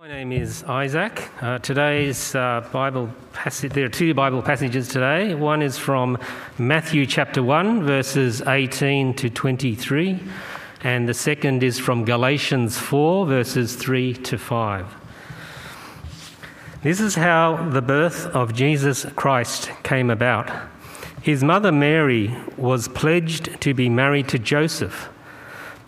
My name is Isaac. Uh, today's uh, Bible passage, there are two Bible passages today. One is from Matthew chapter 1, verses 18 to 23, and the second is from Galatians 4, verses 3 to 5. This is how the birth of Jesus Christ came about. His mother Mary was pledged to be married to Joseph,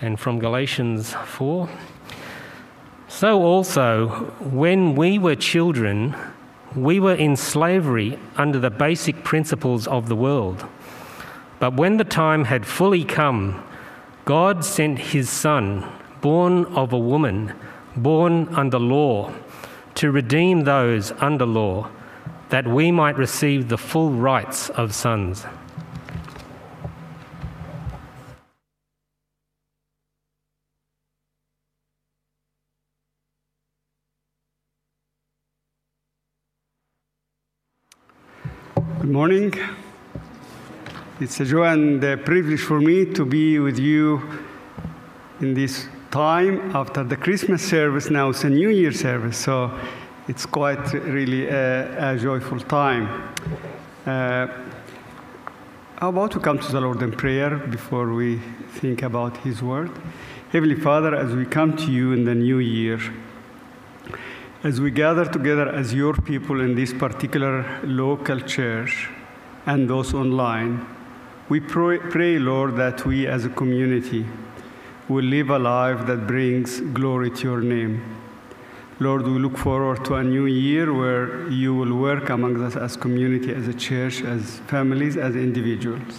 and from Galatians 4. So also, when we were children, we were in slavery under the basic principles of the world. But when the time had fully come, God sent his Son, born of a woman, born under law, to redeem those under law, that we might receive the full rights of sons. Morning. It's a joy and a privilege for me to be with you in this time after the Christmas service. Now it's a New Year service, so it's quite really a, a joyful time. Uh, how about we come to the Lord in prayer before we think about His Word? Heavenly Father, as we come to you in the new year, as we gather together as your people in this particular local church and those online, we pray, pray, Lord, that we as a community will live a life that brings glory to your name. Lord, we look forward to a new year where you will work among us as community, as a church, as families, as individuals.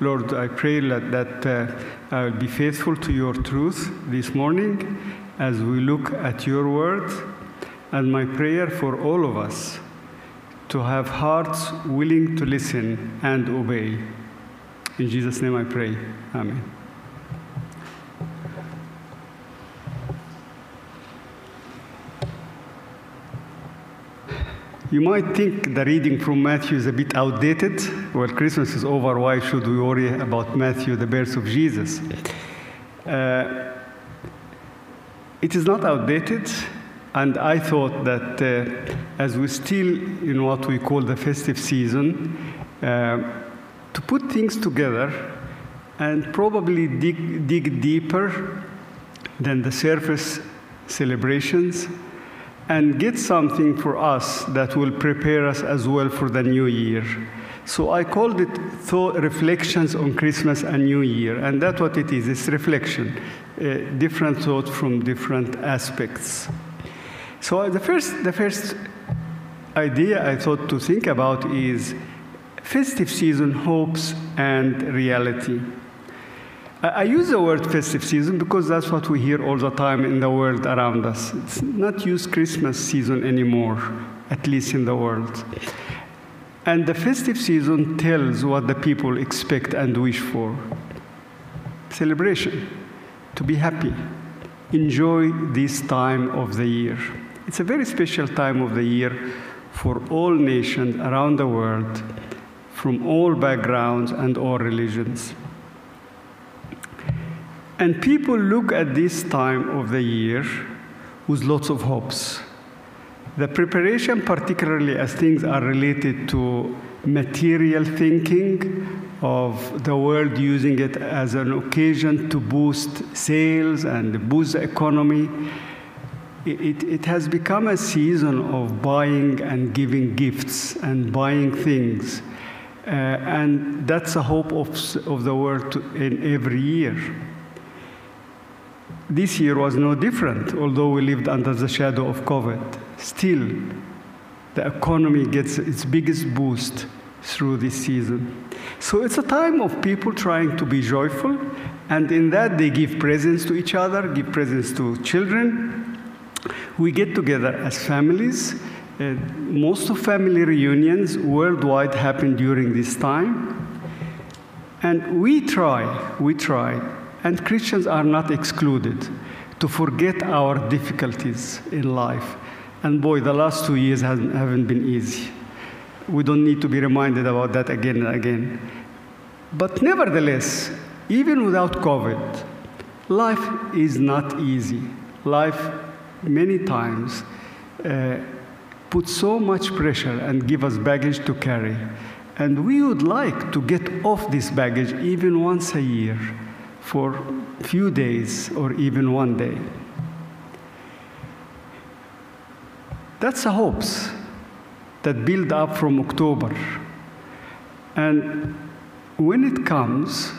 Lord, I pray that, that uh, I will be faithful to your truth this morning as we look at your word, and my prayer for all of us to have hearts willing to listen and obey. In Jesus' name I pray. Amen. You might think the reading from Matthew is a bit outdated. Well, Christmas is over. Why should we worry about Matthew, the birth of Jesus? Uh, it is not outdated, and I thought that uh, as we're still in what we call the festive season, uh, to put things together and probably dig, dig deeper than the surface celebrations and get something for us that will prepare us as well for the new year. So I called it thought, Reflections on Christmas and New Year, and that's what it is it's reflection, uh, different thought from different aspects. So the first, the first idea I thought to think about is festive season hopes and reality. I use the word festive season because that's what we hear all the time in the world around us. It's not used Christmas season anymore, at least in the world. And the festive season tells what the people expect and wish for celebration, to be happy, enjoy this time of the year. It's a very special time of the year for all nations around the world, from all backgrounds and all religions. And people look at this time of the year with lots of hopes. The preparation, particularly as things are related to material thinking of the world using it as an occasion to boost sales and boost the economy, it, it has become a season of buying and giving gifts and buying things. Uh, and that's the hope of, of the world in every year. This year was no different, although we lived under the shadow of COVID. Still, the economy gets its biggest boost through this season. So it's a time of people trying to be joyful, and in that they give presents to each other, give presents to children. We get together as families. Uh, most of family reunions worldwide happen during this time. And we try, we try, and Christians are not excluded, to forget our difficulties in life. And boy, the last two years haven't been easy. We don't need to be reminded about that again and again. But nevertheless, even without COVID, life is not easy. Life, many times, uh, puts so much pressure and give us baggage to carry. And we would like to get off this baggage even once a year for a few days or even one day. That's the hopes that build up from October. And when it comes,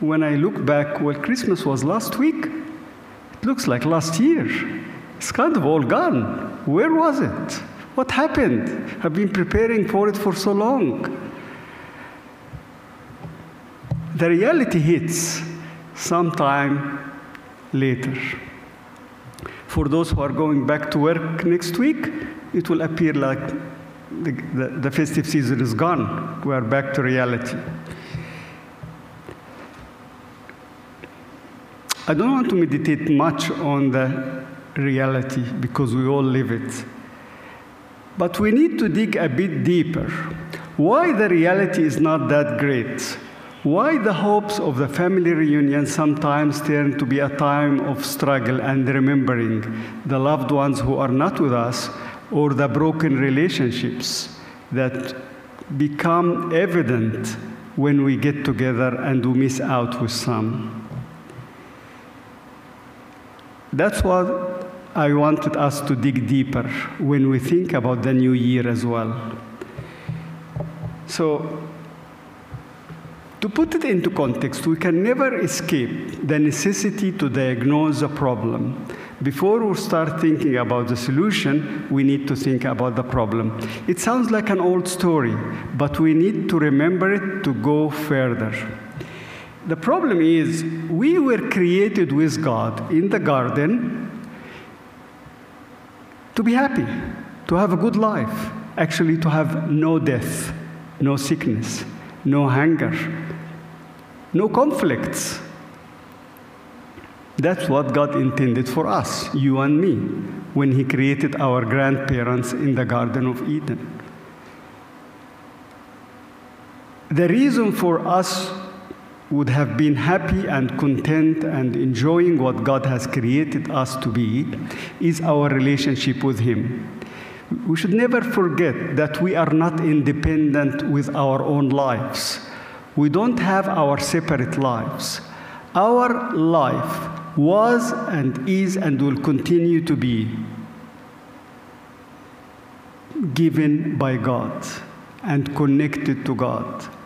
when I look back, well, Christmas was last week. It looks like last year. It's kind of all gone. Where was it? What happened? I've been preparing for it for so long. The reality hits sometime later. For those who are going back to work next week, it will appear like the, the, the festive season is gone. We are back to reality. I don't want to meditate much on the reality because we all live it. But we need to dig a bit deeper. Why the reality is not that great? Why the hopes of the family reunion sometimes turn to be a time of struggle and remembering the loved ones who are not with us or the broken relationships that become evident when we get together and we miss out with some. That's what I wanted us to dig deeper when we think about the new year as well. So, to put it into context, we can never escape the necessity to diagnose a problem before we start thinking about the solution, we need to think about the problem. It sounds like an old story, but we need to remember it to go further. The problem is, we were created with God in the garden to be happy, to have a good life, actually, to have no death, no sickness, no hunger, no conflicts. That's what God intended for us, you and me, when He created our grandparents in the Garden of Eden. The reason for us would have been happy and content and enjoying what God has created us to be is our relationship with Him. We should never forget that we are not independent with our own lives. We don't have our separate lives. Our life was and is and will continue to be given by God and connected to God.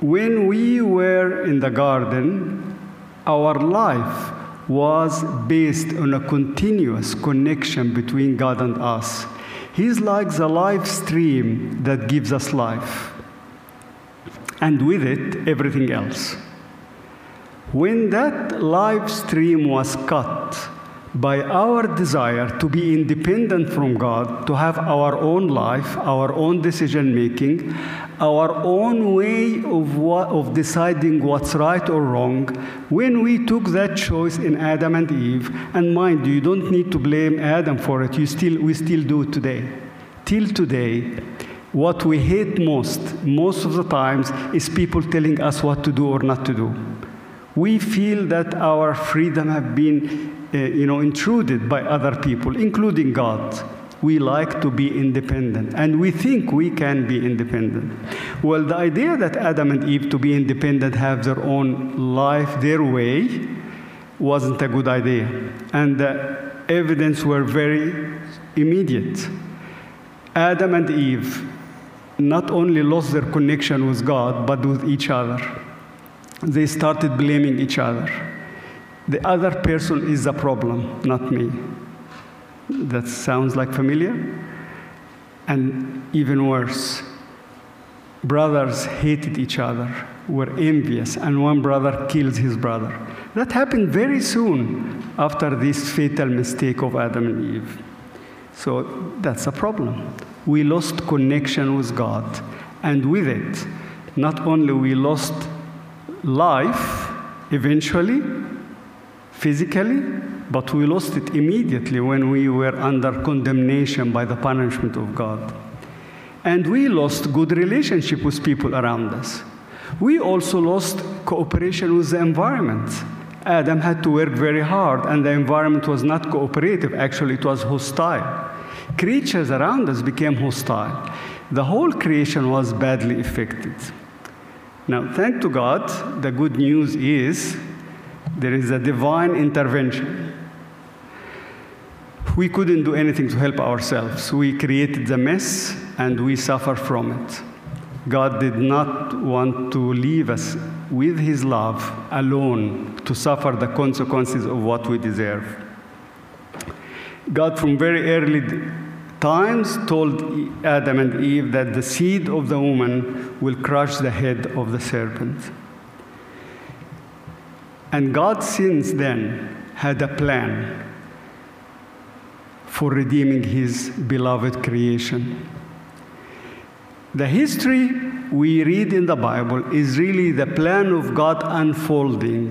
When we were in the garden, our life was based on a continuous connection between God and us. He's like the life stream that gives us life, and with it, everything else. When that live stream was cut by our desire to be independent from God, to have our own life, our own decision making, our own way of, what, of deciding what's right or wrong, when we took that choice in Adam and Eve, and mind you, you don't need to blame Adam for it, you still, we still do it today. Till today, what we hate most, most of the times, is people telling us what to do or not to do we feel that our freedom have been uh, you know, intruded by other people, including God. We like to be independent, and we think we can be independent. Well, the idea that Adam and Eve to be independent have their own life, their way, wasn't a good idea. And the evidence were very immediate. Adam and Eve not only lost their connection with God, but with each other. They started blaming each other. The other person is the problem, not me. That sounds like familiar? And even worse, brothers hated each other, were envious, and one brother kills his brother. That happened very soon after this fatal mistake of Adam and Eve. So that's a problem. We lost connection with God, and with it, not only we lost life eventually, physically, but we lost it immediately when we were under condemnation by the punishment of God. And we lost good relationship with people around us. We also lost cooperation with the environment. Adam had to work very hard, and the environment was not cooperative. Actually, it was hostile. Creatures around us became hostile. The whole creation was badly affected. Now, thank to God, the good news is there is a divine intervention. We couldn't do anything to help ourselves. We created the mess and we suffer from it. God did not want to leave us with His love alone to suffer the consequences of what we deserve. God, from very early times, told Adam and Eve that the seed of the woman will crush the head of the serpent. And God, since then, had a plan for redeeming His beloved creation. The history we read in the Bible is really the plan of God unfolding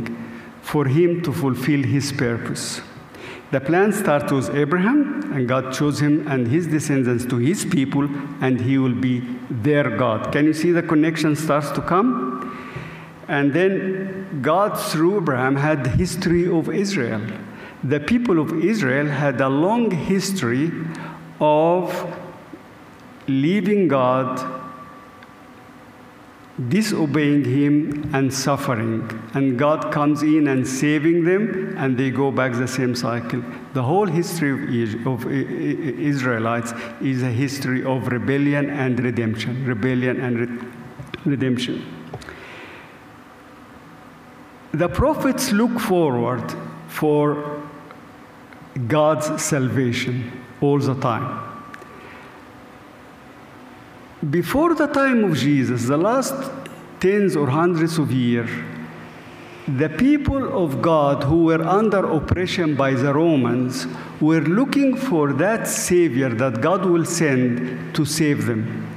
for Him to fulfill His purpose. The plan starts with Abraham, and God chose him and his descendants to his people, and he will be their God. Can you see the connection starts to come? And then God, through Abraham, had the history of Israel. The people of Israel had a long history of leaving God, disobeying Him, and suffering. And God comes in and saving them, and they go back the same cycle. The whole history of, Israelites is a history of rebellion and redemption. Rebellion and re- redemption. The prophets look forward for God's salvation all the time. Before the time of Jesus, the last tens or hundreds of years, the people of God who were under oppression by the Romans were looking for that Savior that God will send to save them.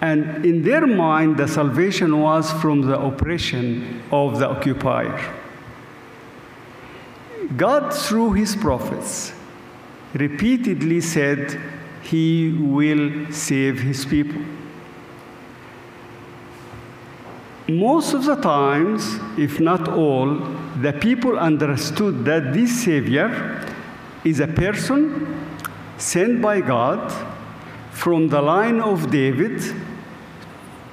And in their mind, the salvation was from the oppression of the occupier. God, through his prophets, repeatedly said he will save his people. Most of the times, if not all, the people understood that this Savior is a person sent by God from the line of David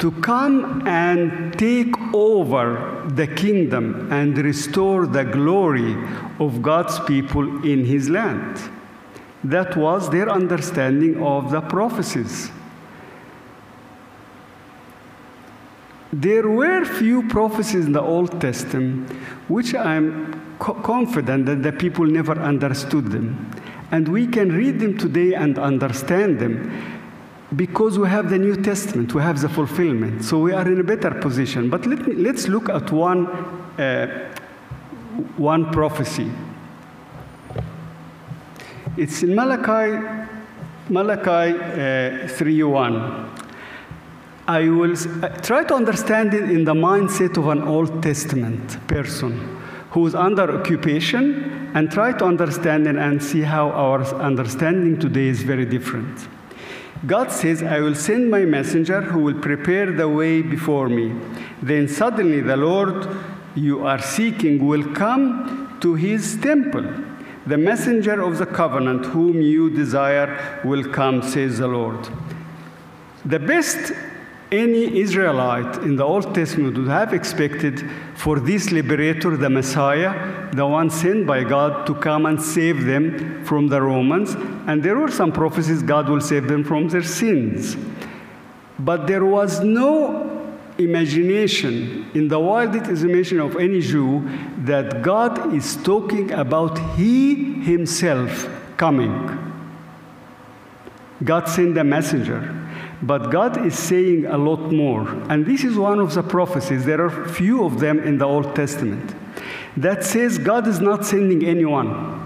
to come and take over the kingdom and restore the glory of God's people in his land. That was their understanding of the prophecies. There were few prophecies in the Old Testament which I'm co- confident that the people never understood them. And we can read them today and understand them because we have the New Testament, we have the fulfillment. So we are in a better position. But let me, let's look at one, uh, one prophecy. It's in Malachi, Malachi uh, 3.1. I will uh, try to understand it in the mindset of an Old Testament person who is under occupation and try to understand it and see how our understanding today is very different. God says, I will send my messenger who will prepare the way before me. Then suddenly the Lord you are seeking will come to his temple. The messenger of the covenant whom you desire will come, says the Lord. The best any Israelite in the Old Testament would have expected for this liberator, the Messiah, the one sent by God to come and save them from the Romans. And there were some prophecies God will save them from their sins. But there was no imagination, in the wildest imagination of any Jew, that God is talking about He Himself coming. God sent a messenger. But God is saying a lot more. And this is one of the prophecies. There are few of them in the Old Testament that says God is not sending anyone,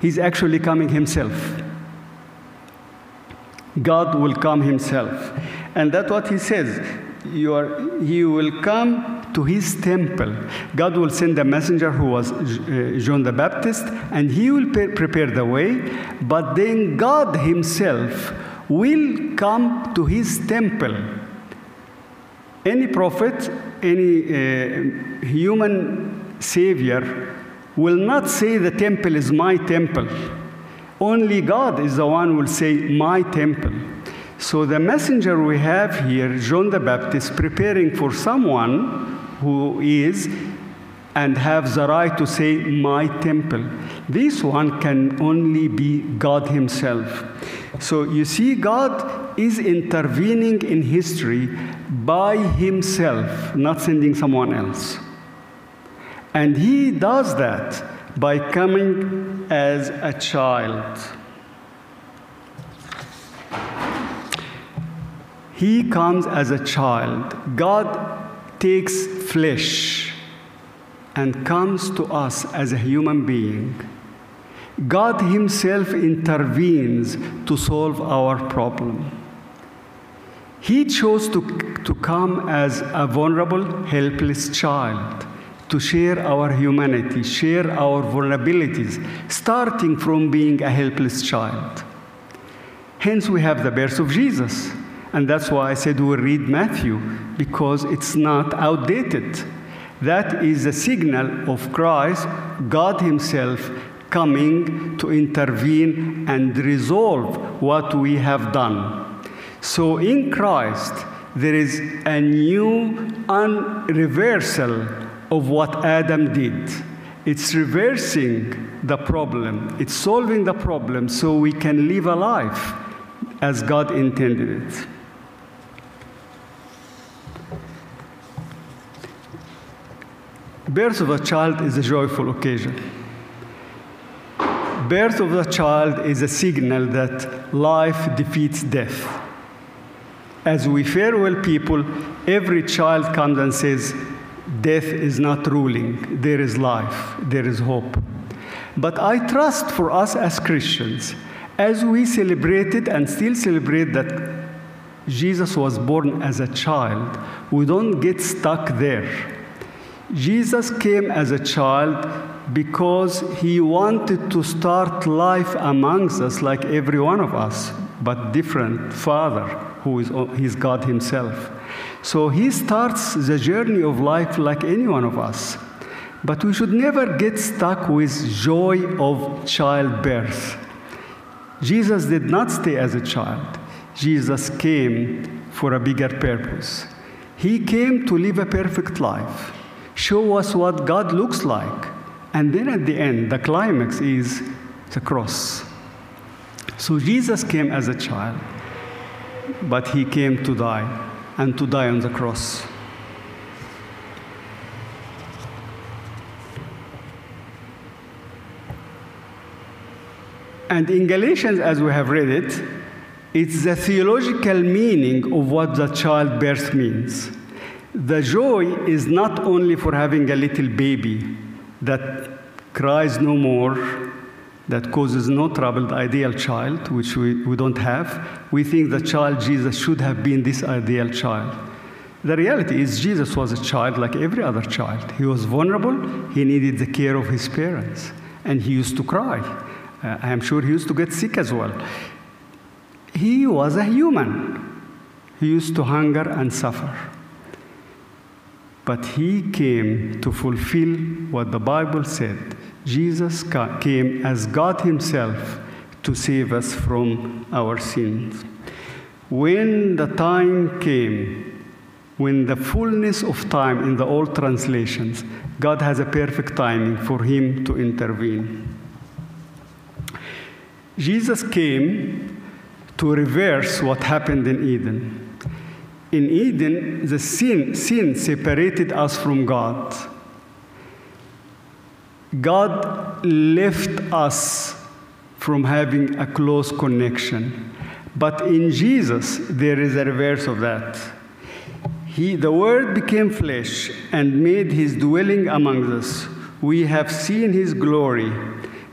He's actually coming Himself. God will come Himself. And that's what He says. You are, he will come to his temple. God will send a messenger who was uh, John the Baptist, and he will prepare the way. But then God Himself will come to his temple. Any prophet, any uh, human savior will not say the temple is my temple. Only God is the one who will say my temple. So the messenger we have here, John the Baptist, preparing for someone who is and have the right to say my temple. This one can only be God Himself. So you see, God is intervening in history by Himself, not sending someone else. And He does that by coming as a child. He comes as a child. God takes flesh and comes to us as a human being. God Himself intervenes to solve our problem. He chose to, to come as a vulnerable, helpless child to share our humanity, share our vulnerabilities, starting from being a helpless child. Hence, we have the birth of Jesus. And that's why I said we'll read Matthew, because it's not outdated. That is a signal of Christ, God Himself, coming to intervene and resolve what we have done. So in Christ, there is a new reversal of what Adam did. It's reversing the problem, it's solving the problem so we can live a life as God intended it. Birth of a child is a joyful occasion birth of the child is a signal that life defeats death. As we farewell people, every child comes and says, Death is not ruling, there is life, there is hope. But I trust for us as Christians, as we celebrated and still celebrate that Jesus was born as a child, we don't get stuck there. Jesus came as a child because he wanted to start life amongst us like every one of us, but different Father, who is He's God Himself. So he starts the journey of life like any one of us. But we should never get stuck with joy of childbirth. Jesus did not stay as a child. Jesus came for a bigger purpose. He came to live a perfect life, show us what God looks like, and then at the end, the climax is the cross. So Jesus came as a child, but he came to die, and to die on the cross. And in Galatians, as we have read it, it's the theological meaning of what the childbirth means. The joy is not only for having a little baby, that cries no more, that causes no trouble, the ideal child, which we, we don't have. We think the child Jesus should have been this ideal child. The reality is, Jesus was a child like every other child. He was vulnerable, he needed the care of his parents, and he used to cry. Uh, I am sure he used to get sick as well. He was a human. He used to hunger and suffer. But he came to fulfill what the Bible said. Jesus came as God Himself to save us from our sins. When the time came when the fullness of time in the old translations, God has a perfect timing for him to intervene. Jesus came to reverse what happened in Eden. In Eden, the sin, sin separated us from God. God left us from having a close connection. But in Jesus, there is a reverse of that. He, the Word became flesh and made his dwelling among us. We have seen his glory,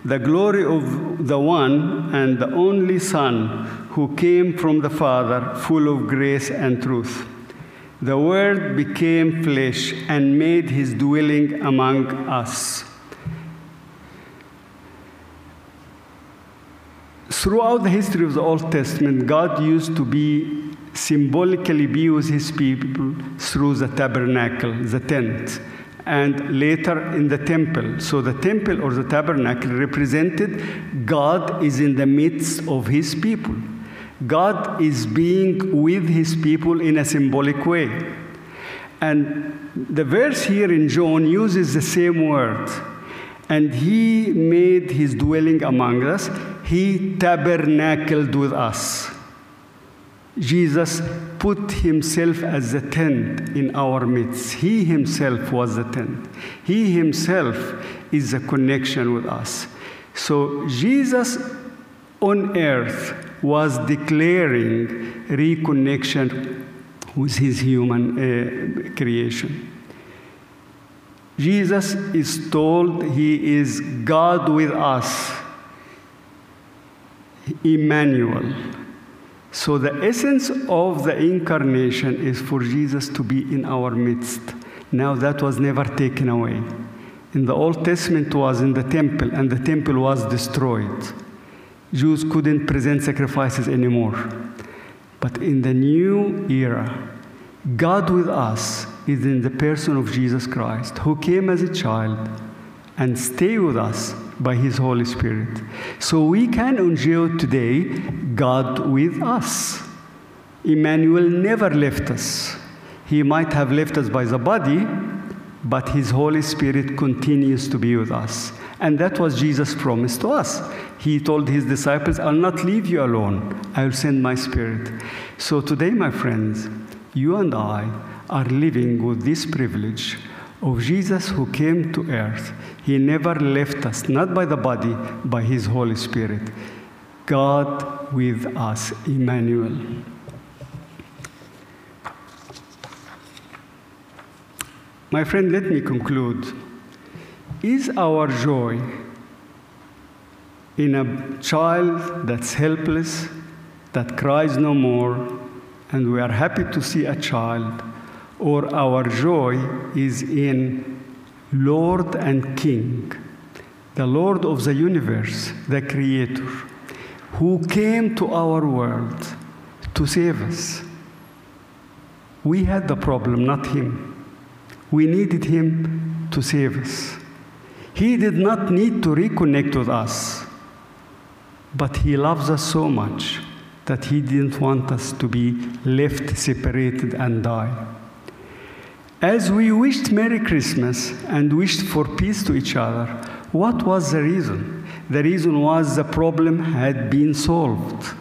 the glory of the one and the only Son who came from the Father, full of grace and truth. The Word became flesh and made his dwelling among us. Throughout the history of the Old Testament, God used to be symbolically be with his people through the tabernacle, the tent, and later in the temple. So the temple or the tabernacle represented God is in the midst of his people. God is being with his people in a symbolic way. And the verse here in John uses the same word. And he made his dwelling among us, he tabernacled with us. Jesus put himself as the tent in our midst. He himself was the tent. He himself is the connection with us. So Jesus on earth was declaring reconnection with his human uh, creation. Jesus is told he is God with us, Emmanuel. So, the essence of the incarnation is for Jesus to be in our midst. Now, that was never taken away. In the Old Testament, was in the temple, and the temple was destroyed. Jews couldn't present sacrifices anymore. But in the new era, God with us is in the person of Jesus Christ, who came as a child and stay with us by his Holy Spirit. So we can enjoy today God with us. Emmanuel never left us. He might have left us by the body, but his Holy Spirit continues to be with us. And that was Jesus' promise to us. He told his disciples, I'll not leave you alone, I'll send my Spirit. So today, my friends, you and I are living with this privilege of Jesus who came to earth. He never left us, not by the body, by His Holy Spirit. God with us, Emmanuel. My friend, let me conclude. Is our joy in a child that's helpless, that cries no more, and we are happy to see a child, or our joy is in Lord and King, the Lord of the universe, the Creator, who came to our world to save us. We had the problem, not Him. We needed Him to save us. He did not need to reconnect with us, but He loves us so much that He didn't want us to be left separated and die. As we wished Merry Christmas and wished for peace to each other, what was the reason? The reason was the problem had been solved.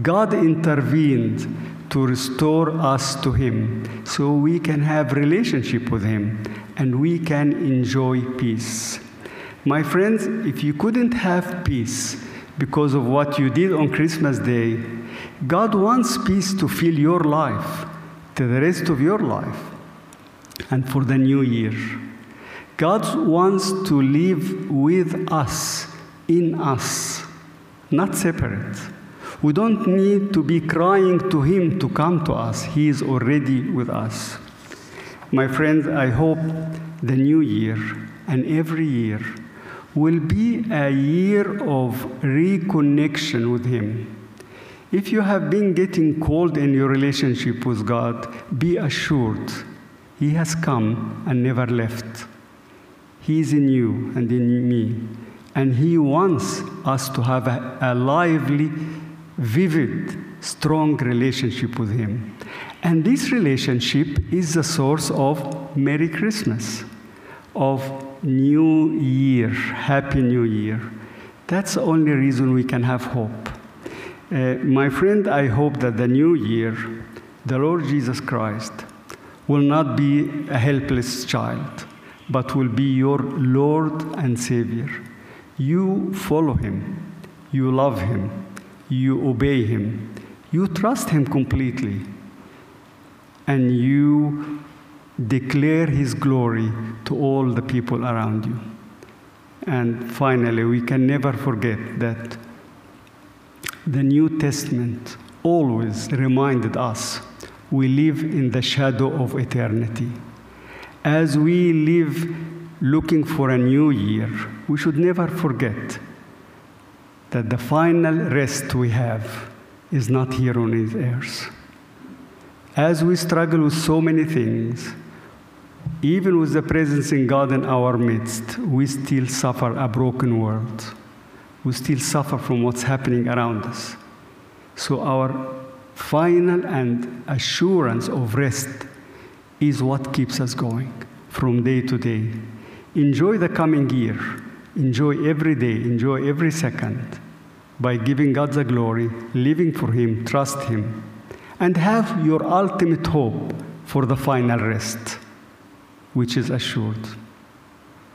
God intervened to restore us to him so we can have relationship with him and we can enjoy peace. My friends, if you couldn't have peace because of what you did on Christmas Day, God wants peace to fill your life, to the rest of your life and for the new year. God wants to live with us, in us, not separate. We don't need to be crying to Him to come to us, He is already with us. My friends, I hope the new year and every year will be a year of reconnection with Him. If you have been getting cold in your relationship with God, be assured he has come and never left. He is in you and in me. And He wants us to have a, a lively, vivid, strong relationship with Him. And this relationship is the source of Merry Christmas, of New Year, Happy New Year. That's the only reason we can have hope. Uh, my friend, I hope that the new year, the Lord Jesus Christ, will not be a helpless child, but will be your Lord and Savior. You follow Him, you love Him, you obey Him, you trust Him completely, and you declare His glory to all the people around you. And finally, we can never forget that the New Testament always reminded us we live in the shadow of eternity. As we live looking for a new year, we should never forget that the final rest we have is not here on earth. As we struggle with so many things, even with the presence in God in our midst, we still suffer a broken world. We still suffer from what's happening around us. So, our final and assurance of rest is what keeps us going from day to day. Enjoy the coming year. Enjoy every day. Enjoy every second by giving God the glory, living for Him, trust Him, and have your ultimate hope for the final rest which is assured.